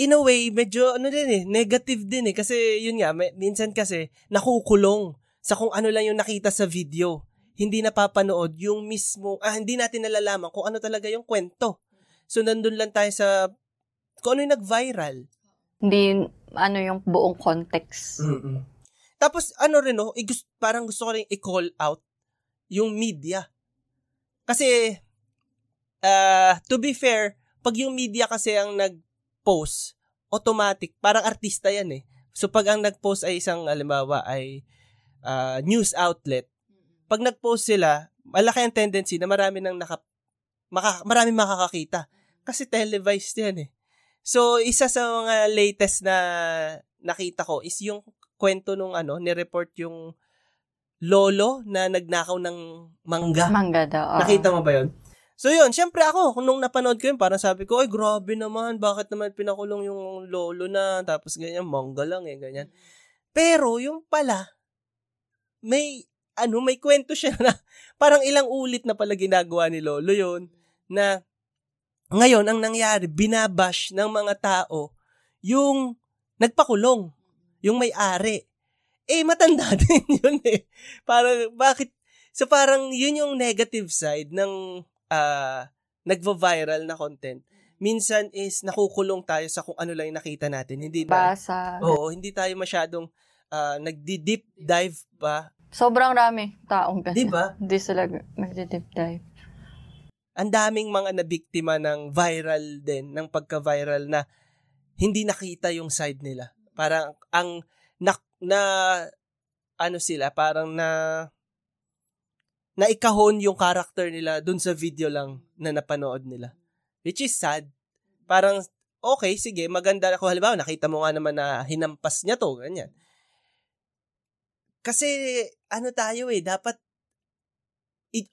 in a way medyo ano din eh negative din eh kasi yun nga may, minsan kasi nakukulong sa kung ano lang yung nakita sa video hindi napapanood yung mismo ah hindi natin nalalaman kung ano talaga yung kwento so nandun lang tayo sa kung ano yung nag-viral Hindi, ano yung buong context. Tapos ano rin no, igus- parang gusto ko rin i-call out yung media. Kasi uh, to be fair, pag yung media kasi ang nag-post, automatic, parang artista yan eh. So pag ang nag-post ay isang halimbawa ay uh, news outlet, pag nag-post sila, malaki ang tendency na marami nang naka, maka, marami makakakita. Kasi televised yan eh. So, isa sa mga latest na nakita ko is yung kwento nung ano, ni-report yung lolo na nagnakaw ng mangga. Mangga daw. oo. Nakita mo ba yun? So yun, syempre ako, kung nung napanood ko yun, parang sabi ko, ay grabe naman, bakit naman pinakulong yung lolo na, tapos ganyan, mangga lang eh, ganyan. Pero yung pala, may, ano, may kwento siya na, *laughs* parang ilang ulit na pala ginagawa ni lolo yun, na, ngayon, ang nangyari, binabash ng mga tao, yung nagpakulong, yung may-ari. Eh, matanda *laughs* din yun eh. Parang, bakit, so parang yun yung negative side ng ah nagva-viral na content. Minsan is nakukulong tayo sa kung ano lang yung nakita natin. Hindi na, Basa. oo, hindi tayo masyadong ah, nagdi-deep dive pa. Sobrang rami taong ganyan. Di ba? Hindi sila nagdi-deep dive. Ang daming mga nabiktima ng viral din, ng pagka-viral na hindi nakita yung side nila. Parang ang na, na ano sila, parang na naikahon yung character nila dun sa video lang na napanood nila. Which is sad. Parang, okay, sige, maganda. Kung halimbawa, nakita mo nga naman na hinampas niya to, ganyan. Kasi, ano tayo eh, dapat,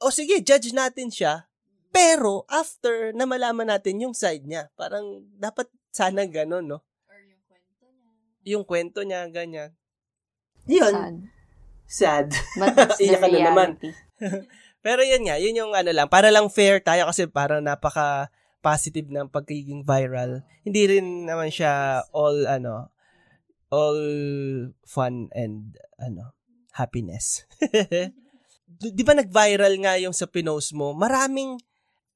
o sige, judge natin siya, pero after na malaman natin yung side niya, parang dapat sana ganun, no? Or yung kwento niya. Yung kwento niya, ganyan. Yun. Sad. Sad. But that's the naman. *laughs* Pero yun nga, yun yung ano lang, para lang fair tayo kasi parang napaka positive ng pagiging viral. Hindi rin naman siya all ano all fun and ano happiness. *laughs* Di ba nag-viral nga yung sa pinost mo? Maraming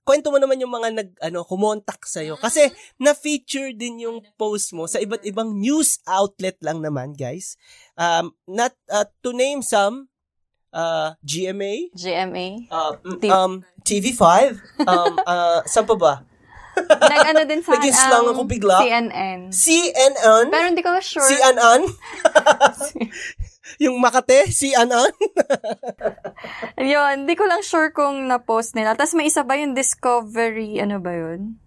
kwento mo naman yung mga nag ano kumontak sa kasi na-feature din yung post mo sa iba't ibang news outlet lang naman, guys. Um not uh, to name some uh GMA, GMA. uh, um TV5, um *laughs* uh saan pa ba? Nag-ano din *laughs* sa Nag-islang um, ako bigla. CNN. CNN? Pero hindi ko sure. CNN? Yung Makate? CNN? *laughs* Yun, hindi ko lang sure kung na-post nila. Tapos may isa ba yung Discovery, ano ba yun?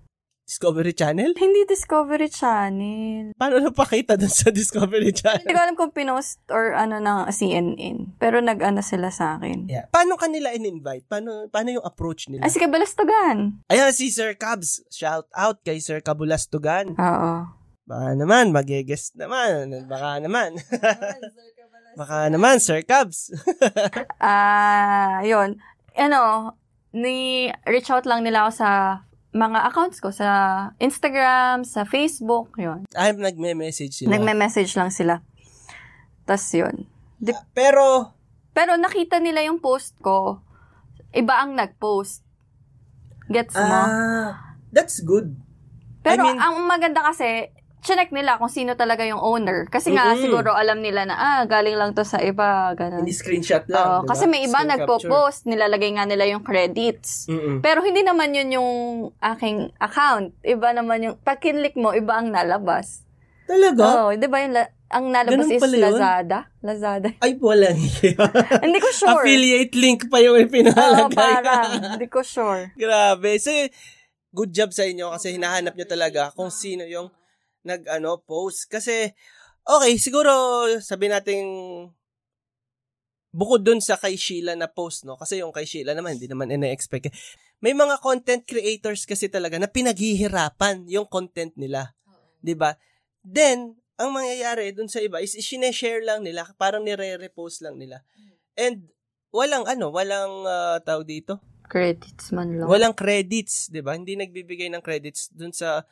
Discovery Channel? Hindi Discovery Channel. Paano napakita dun sa Discovery Channel? Hindi ko alam kung pinost or ano ng CNN. Pero nag-ano sila sa akin. Yeah. Paano kanila in-invite? Paano, paano yung approach nila? Ay, sige, balastogan. Ayan, si Sir Cabs. Shout out kay Sir Kabulastugan. Oo. Baka naman, mag-guest naman. Baka naman. Baka naman, Sir Cabs. *laughs* Ah, yun. Ano, ni reach out lang nila ako sa mga accounts ko sa Instagram, sa Facebook, yun. Ay, nagme-message sila. Nagme-message lang sila. Tapos yun. Di- Pero, Pero nakita nila yung post ko, iba ang nag-post. Gets mo? ah, that's good. Pero I mean- ang maganda kasi, chinek nila kung sino talaga yung owner. Kasi nga, Mm-mm. siguro alam nila na, ah, galing lang to sa iba, ganun. Hindi screenshot Oo, lang. diba? kasi may iba Screen nagpo-post, nilalagay nga nila yung credits. Mm-mm. Pero hindi naman yun yung aking account. Iba naman yung, pag kinlik mo, iba ang nalabas. Talaga? Oo, di ba yung, la- ang nalabas Ganun is pala yun? Lazada? Lazada. Ay, wala. *laughs* hindi ko sure. Affiliate link pa yung Oo, pinalagay. parang, hindi ko sure. *laughs* Grabe. So, good job sa inyo kasi hinahanap nyo talaga kung sino yung nag ano post. Kasi okay siguro sabi nating bukod dun sa kay Sheila na post no? Kasi yung kay Sheila naman hindi naman ina-expect. May mga content creators kasi talaga na pinaghihirapan yung content nila 'di ba? Then ang mangyayari dun sa iba is sineshare lang nila parang nire-repost lang nila. And walang ano walang ah, tawag dito? Credits man lang. Walang credits, 'di ba? Hindi nagbibigay ng credits dun sa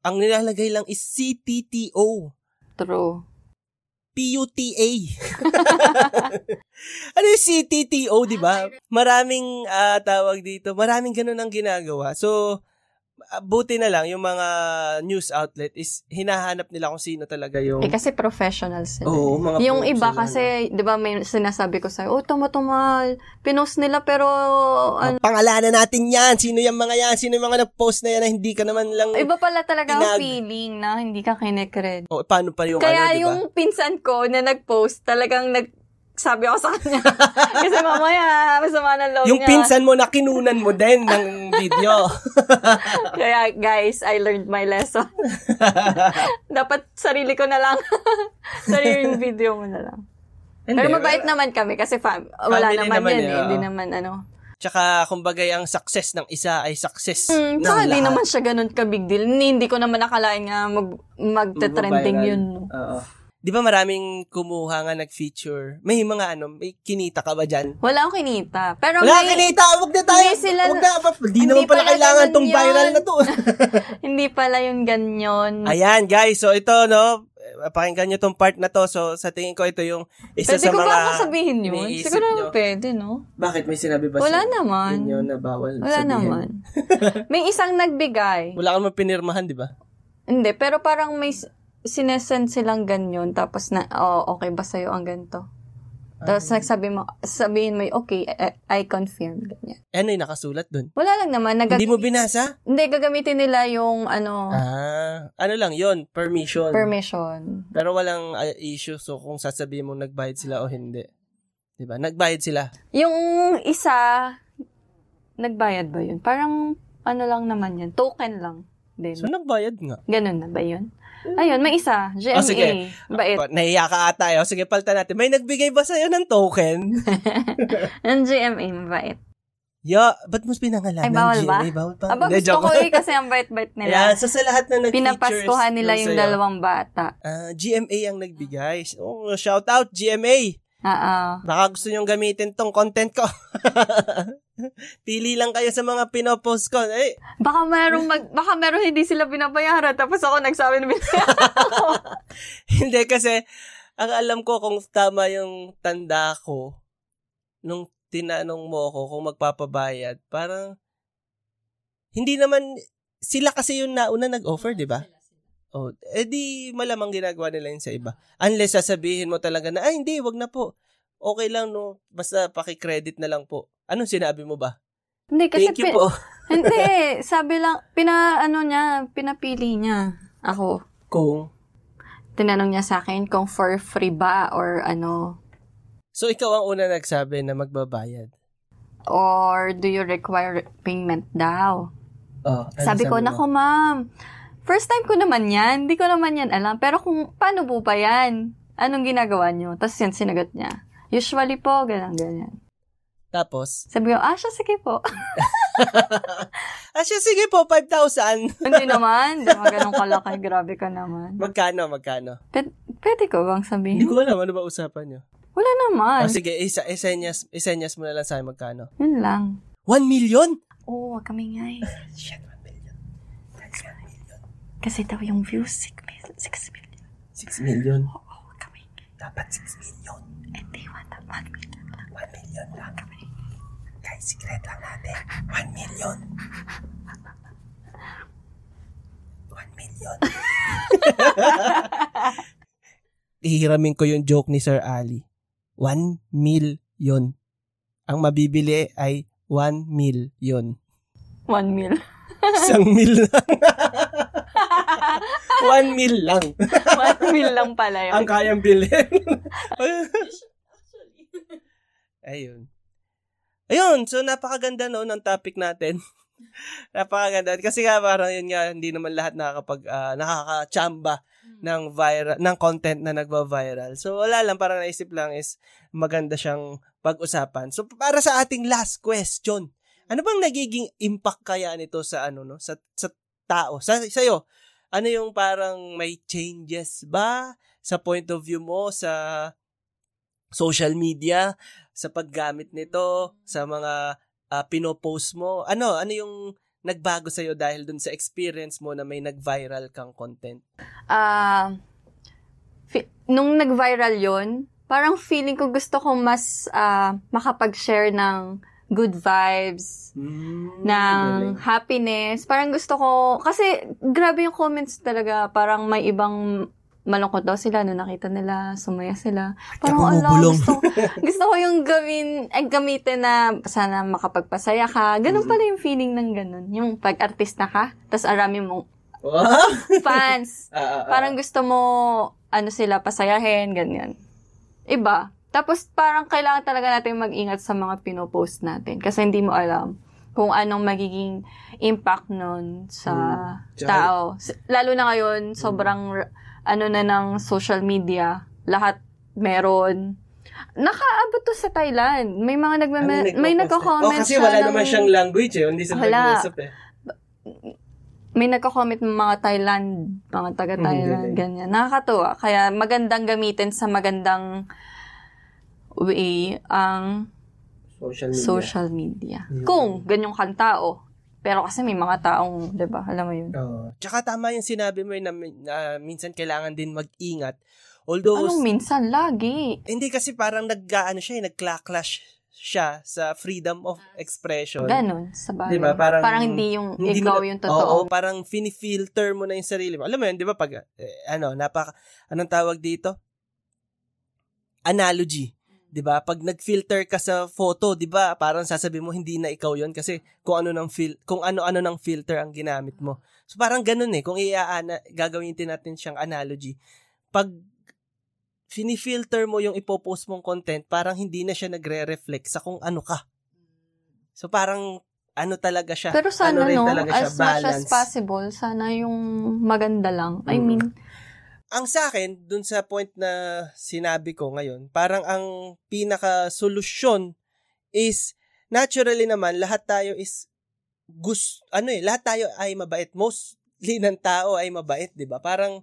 ang nilalagay lang is CTTO, True. PUTA. *laughs* ano yung CTTO, 'di ba? Maraming ah, tawag dito, maraming ganun ang ginagawa. So buti na lang yung mga news outlet is hinahanap nila kung sino talaga yung Eh, kasi professional sila. Oo, mga yung iba kasi, di ba may sinasabi ko sa'yo, oh, tama-tumal. Pinost nila pero, ano, pangalanan natin yan. Sino yung mga yan? Sino yung mga nag-post na yan na hindi ka naman lang... iba pala talaga ang Tinag. feeling na hindi ka kinekred. O, paano pa yung Kaya ano, di ba? yung pinsan ko na nag-post, talagang nag sabi ako sa kanya. *laughs* Kasi mamaya, masama ng loob Yung niya. pinsan mo na kinunan mo din ng video. *laughs* Kaya guys, I learned my lesson. *laughs* Dapat sarili ko na lang. Sariling video mo na lang. Pero mabait naman kami kasi fam- wala Family naman, naman yan eh, eh. Hindi naman ano. Tsaka, kumbaga, ang success ng isa ay success Hmm, ng lahat. naman siya ganun ka big deal. Hindi ko naman nakalain nga mag, magte-trending yun. no. Oo. Di ba maraming kumuha nga nag-feature? May mga ano, may kinita ka ba dyan? Wala akong kinita. Pero Wala may, kinita! Huwag na tayo! Hindi sila- Huwag na! Di hindi naman pala pala kailangan tong viral na to. *laughs* hindi pala yung ganyan. Ayan, guys. So, ito, no? Pakinggan nyo tong part na to. So, sa tingin ko, ito yung isa Pwede sa ko mga... ba sabihin yun? Siguro nyo. pwede, no? Bakit? May sinabi ba Wala sa naman. inyo na bawal Wala sabihin? naman. *laughs* May isang nagbigay. Wala kang mapinirmahan, di ba? Hindi, pero parang may sinesend silang ganyan, tapos na, oh, okay ba sa'yo ang ganito? Tapos Ah. nagsabi mo, sabihin mo, okay, I, I confirm, ganyan. Ano yung nakasulat dun? Wala lang naman, nag- Hindi mo binasa? hindi, gagamitin nila yung, ano, Ah, ano lang yon permission. permission. Pero walang uh, issue so kung sasabihin mo nagbayad sila o hindi. 'Di ba? Nagbayad sila. Yung isa, nagbayad ba yun? Parang, ano lang naman yan, token lang. Din. So nagbayad nga. Ganun na ba yun? Ayun, may isa, GMA. Oh, sige. Bait. Pa- Nahiya ka ata. eh. O, sige, palta natin. May nagbigay ba sa'yo ng token? *laughs* Ang GMA, mabait. Ya, ba't mo pinangalanan? Ay, bawal ba? GMA, bawal pa. Aba, gusto joke ko eh *laughs* kasi ang bait-bait nila. so sa lahat na nag-features Pinapaskuhan nila yung sa'yo, dalawang bata. ah, GMA ang nagbigay. Oh, shout out, GMA! Oo. Baka gusto nyong gamitin tong content ko. *laughs* *laughs* Pili lang kayo sa mga pinopost ko. Eh, Baka merong mag, baka meron hindi sila binabayaran tapos ako nagsabi na *laughs* hindi kasi, ang alam ko kung tama yung tanda ko, nung tinanong mo ako kung magpapabayad, parang, hindi naman, sila kasi yung nauna nag-offer, di ba? Oh, eh di malamang ginagawa nila yun sa iba. Unless sasabihin mo talaga na, ay hindi, wag na po. Okay lang no, basta paki-credit na lang po. Anong sinabi mo ba? hindi kasi Thank you pi- po. *laughs* hindi, sabi lang pina ano niya, pinapili niya ako. Kung, Tinanong niya sa akin kung for free ba or ano so ikaw ang una nagsabi na magbabayad. or do you require payment daw? Oh, ano sabi ko, nako ma'am, first time ko naman yan, hindi ko naman yan alam. Pero kung, paano po ba yan? Anong ginagawa niyo? Tapos yan, sinagot niya. Usually po, ganyan, ganyan. Tapos, Sabi ko, ah, siya, sige po. *laughs* ah siya, sige po, 5,000. *laughs* hindi naman, hindi naman ganun kalaki. Grabe ka naman. magkano, magkano? Pwede, pwede ko bang Hindi sabihin? ko alam, ano ba usapan nyo? Wala naman. Oh, sige, isa, isenyas, isenyas mo na lang sa akin magkano. Yun lang. 1 million? Oo, oh, wag kami nga eh. *laughs* Shit, 1 million. That's 1 million. Kasi daw yung views, 6 million. 6 million. 6 million. Oo, wag kami. Dapat 6 million. Hindi, 1 million lang. 1 million lang. Guys, secret lang natin. 1 million. 1 million. *laughs* Ihiramin ko yung joke ni Sir Ali. 1 million. Ang mabibili ay 1 million. 1 mil. Isang mil lang. *laughs* 1 mil lang. 1 mil lang pala yun. Ang kayang bilhin. *laughs* Ayun. Ayun, so napakaganda no ng topic natin. *laughs* napakaganda kasi nga parang yun nga hindi naman lahat nakakapag ah, nakakachamba ng viral ng content na nagva-viral. So wala lang parang naisip lang is maganda siyang pag-usapan. So para sa ating last question, ano bang nagiging impact kaya nito sa ano no sa sa tao? Sa sa'yo, ano yung parang may changes ba sa point of view mo sa social media, sa paggamit nito, sa mga ah, pinopost mo? Ano, ano yung nagbago sa'yo dahil dun sa experience mo na may nag-viral kang content? Ah, fi- nung nag-viral yon parang feeling ko gusto ko mas ah, makapag-share ng good vibes, Mm, ng happiness. Parang gusto ko, kasi grabe yung comments talaga, parang may ibang malungkot daw sila nung nakita nila, sumaya sila. Parang, ala, bumubulong." gusto, *laughs* gusto ko yung gawin, ay, gamitin na sana makapagpasaya ka. Ganun pala yung feeling ng ganun. Yung pag-artista ka, tapos arami mong *laughs* fans. Ah, ah, ah. Parang gusto mo, ano sila, pasayahin, ganyan. Iba. Tapos parang kailangan talaga natin mag-ingat sa mga pinopost natin. Kasi hindi mo alam kung anong magiging impact nun sa Hmm. Tsaka- tao. Lalo na ngayon, sobrang r- ano na ng social media. Lahat meron. Nakaabot to sa Thailand. May mga nagme- Ano may nagpo-post nagko-comment eh? Oh, kasi wala ng- naman siyang language eh. Hindi sa Wala. nag-uusap eh. may nagko-comment ng mga Thailand, mga taga-Thailand, Mm, ganyan. Nakakatuwa. Kaya magandang gamitin sa magandang way ang Social media. social media. Yun. Kung ganyong kang tao. Pero kasi may mga taong, di ba, alam mo yun. Oo. Tsaka tama yung sinabi mo na, na minsan kailangan din mag-ingat. Although, Anong minsan? Lagi. hindi kasi parang nag-ano siya, eh, nag-clash siya sa freedom of expression. Ganon, sa bagay. Di ba? Parang- hindi yung Hindi ikaw na- yung totoo. Oo, parang fini-filter mo na yung sarili mo. Alam mo yun, di ba? Pag, eh, ano, napaka, anong tawag dito? Analogy. Di ba? Pag nag-filter ka sa photo, di ba? Parang sasabi mo hindi na ikaw yon kasi kung ano ng fil kung ano-ano ng filter ang ginamit mo. So parang ganun eh, kung iaana gagawin din natin siyang analogy. Pag fini-filter mo yung ipopost mong content, parang hindi na siya nagre-reflect sa kung ano ka. So parang ano talaga siya. Pero sana, ano rin no, talaga siya, as much as balance. possible, sana yung maganda lang. I Mm. mean, ang sa akin, dun sa point na sinabi ko ngayon, parang ang pinaka-solusyon is naturally naman, lahat tayo is gus ano eh, lahat tayo ay mabait. Mostly ng tao ay mabait, 'di ba? Parang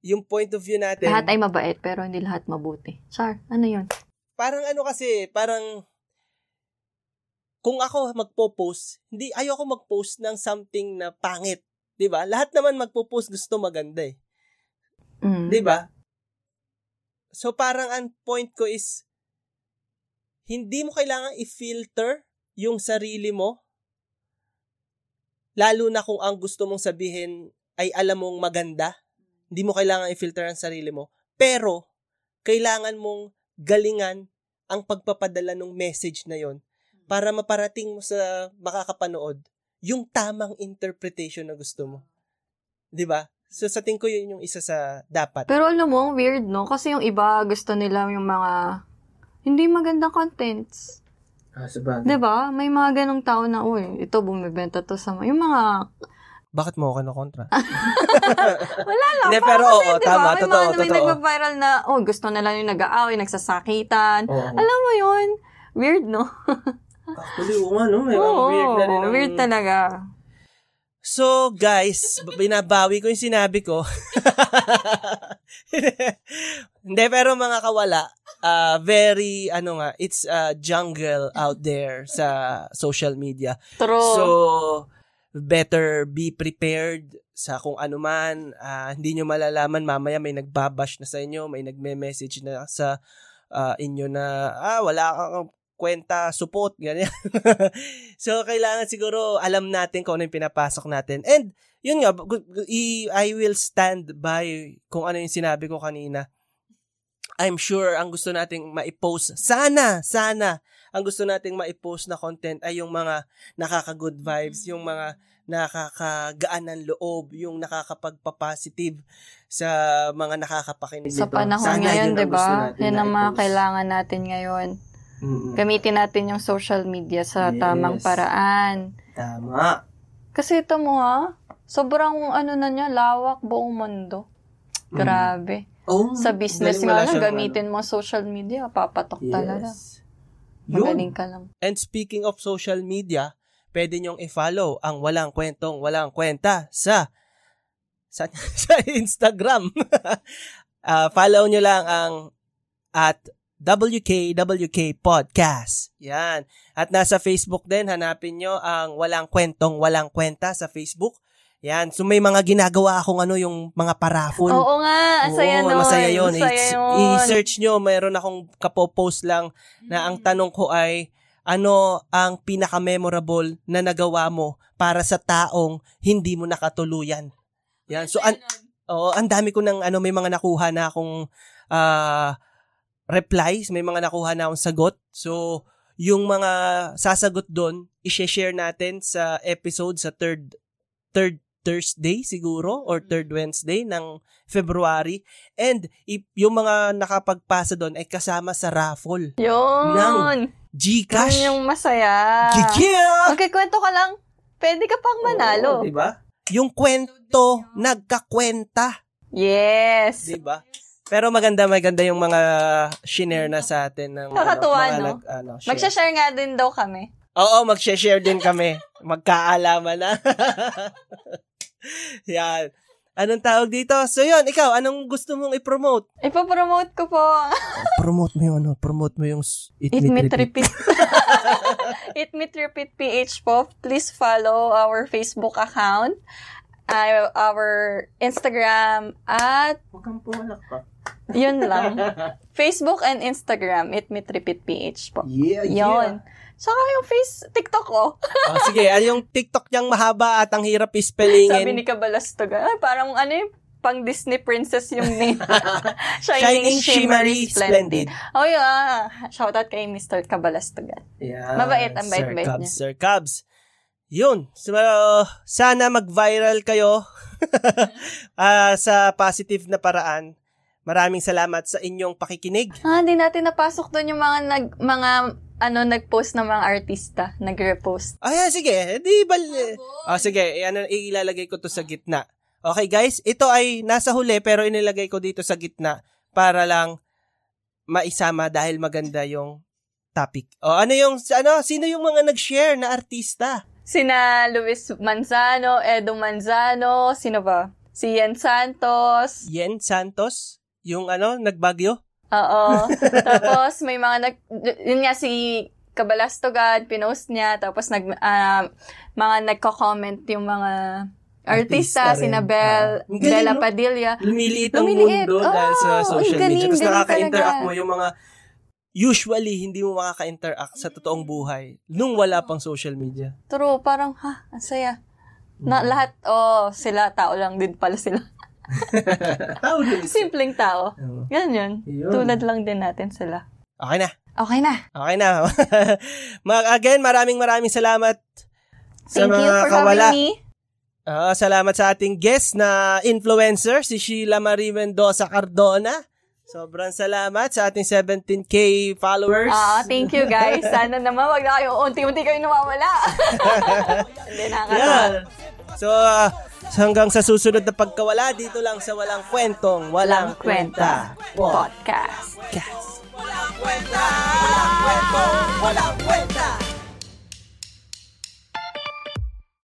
yung point of view natin. Lahat ay mabait, pero hindi lahat mabuti. Char, ano yun? Parang ano kasi, parang kung ako magpo-post, hindi ayoko mag-post ng something na pangit, 'di ba? Lahat naman magpo-post gusto maganda eh. Mm. 'Di ba? So parang ang point ko is hindi mo kailangan i-filter yung sarili mo lalo na kung ang gusto mong sabihin ay alam mong maganda. Hindi mo kailangan i-filter ang sarili mo. Pero, kailangan mong galingan ang pagpapadala ng message na yon para maparating mo sa makakapanood yung tamang interpretation na gusto mo. 'Di ba? So sa tingin ko yun yung isa sa dapat. Pero alam mo, ang weird, no? Kasi yung iba, gusto nila yung mga hindi magandang contents. Ah, sabagay. 'Di ba? May mga ganong tao na, uy, ito bumibenta to sa mga, yung mga, Bakit mo ako kontra? *laughs* wala lang. Hindi, parang pero kasi, oo, di ba, tama, may totoo, mga, May totoo. nagpa-viral na, oh, gusto nila yung nag-aaway, nagsasakitan. Oo. Alam mo yun? Weird, no? Actually, oo nga, no? May Oo, weird na rin. ang- weird talaga. So, guys, binabawi ko yung sinabi ko. *laughs* Hindi, pero mga kawala, uh, very, ano nga, it's a jungle out there sa social media. True. So, better be prepared sa kung ano man. Ah, hindi nyo malalaman, mamaya may nagbabash na sa inyo, may nagme-message na sa ah, inyo na, ah, wala kang kwenta, support, ganyan. *laughs* so, kailangan siguro alam natin kung ano yung pinapasok natin. And, yun nga, i- will stand by kung ano yung sinabi ko kanina. I'm sure ang gusto nating maipost, sana, sana, ang gusto nating maipost na content ay yung mga nakaka-good vibes, yung mga nakakagaan ng loob, yung nakakapagpa-positive sa mga nakakapakinig sa panahon Sana ngayon, di ba? Yan ang mga kailangan natin ngayon. Mm-mm. Gamitin natin yung social media sa Yes. tamang paraan. Tama. Kasi ito mo ha, sobrang ano na niya, lawak buong mundo. Grabe. Oh, Sa business nga lang, gamitin mo social media, papatok ano. talaga. Yes. Yun. Magaling ka lang. And speaking of social media, pwede nyong i-follow ang Walang Kwentong Walang Kwenta sa sa, *laughs* sa Instagram. *laughs* Ah, follow nyo lang ang at WKWK Podcast. Yan. At nasa Facebook din, hanapin nyo ang Walang Kwentong Walang Kwenta sa Facebook. Yan. So may mga ginagawa akong ano yung mga parafol. Oo nga, ang saya Oo, nun. Masaya yun. Masaya yun. I-search nyo, mayroon akong kapopost lang na ang tanong ko ay, ano ang pinaka-memorable na nagawa mo para sa taong hindi mo nakatuluyan? Yan. So, an- oo, ang dami ko ng, ano, may mga nakuha na akong ah, replies, may mga nakuha na akong sagot. So, yung mga sasagot doon, i-share natin sa episode sa third third Thursday siguro or third Wednesday ng February. And yung mga nakapagpasa doon ay kasama sa raffle. Yun. Ng Gcash. Yun yung masaya. Gigia! Okay, kwento ka lang. Pwede ka pang manalo. Oo, diba? Yung kwento, nagkakwenta. Yes. Diba? Pero maganda, maganda yung mga shinare na sa atin. Ng, Nakakatuwa, mga no? nag- ano, share. Magsha-share nga din daw kami. Oo, mag-share din kami. Magkaalaman na. *laughs* Yan. Anong tawag dito? So yun, ikaw, anong gusto mong i-promote? Ipapromote ko po. *laughs* promote mo yung ano, promote mo yung Eat, Eat Meet, Repeat. Repeat. *laughs* Eat Meet Repeat PH po. Please follow our Facebook account, uh, our Instagram, at Huwag kang pumalak pa. Yun lang. *laughs* Facebook and Instagram, Eat Meet Repeat PH po. Yeah, Yun. Saka yung face, TikTok ko. Oh, sige, ano yung TikTok niyang mahaba at ang hirap Sabi ispellingin. ni Kabalastoga, ah, parang ano yung pang Disney princess yung *laughs* name. Shining, Shimmery, Splendid. Oh, yeah. Shoutout kay Mr. Kabalastogan. Yeah, Mabait, ang bait-bait Cubs, niya. Sir Cubs. Yun. So, uh, sana mag-viral kayo *laughs* ah, sa positive na paraan. Maraming salamat sa inyong pakikinig. Ah, hindi natin napasok doon yung mga nag, mga ano nag-post ng mga artista, nag-repost. Ah, sige. Di ba? Oh, sige. Ano, ilalagay ko to sa gitna. Okay, guys. Ito ay nasa huli pero inilagay ko dito sa gitna para lang maisama dahil maganda yung topic. O ano yung, ano, sino yung mga nag-share na artista? Sina Luis Manzano, Edo Manzano, sino ba? Si Yen Santos. Yen Santos? Yung ano, nagbagyo? Oo. *laughs* tapos may mga nag... Yun nga si Kabalastogan, pinost niya. Tapos nag, ah, mga nagko-comment yung mga Artista artista, sina Bel, Ah. Bella no? Padilla. Lumiliit ang Lumiliit. mundo dahil sa social galing, media. Tapos nakaka-interact talaga. mo yung mga usually hindi mo makaka-interact sa totoong buhay nung wala pang social media. True, parang, ha, ang saya. Na Hmm. lahat, oh, sila, tao lang din pala sila. Tao din. Simpleng tao. Oo. Ganyan. Yun. Tulad lang din natin sila. Okay na. Okay na. Okay na. *laughs* Ma- Again, maraming maraming salamat sa Thank mga you for kawala. having me. Ah, salamat sa ating guest na influencer, si Sheila Marie Mendoza Cardona. Sobrang salamat sa ating 17k followers. Ah, thank you guys. Sana naman wag na kayo unti-unti kayo nawawala. *laughs* Hindi nakakatawa. Yan. So, ah, hanggang sa susunod na pagkawala, dito lang sa Walang Kwentong, Walang, Walang Kwenta Kwenta. Podcast. Podcast. Walang kwenta, walang kwento, walang kwenta.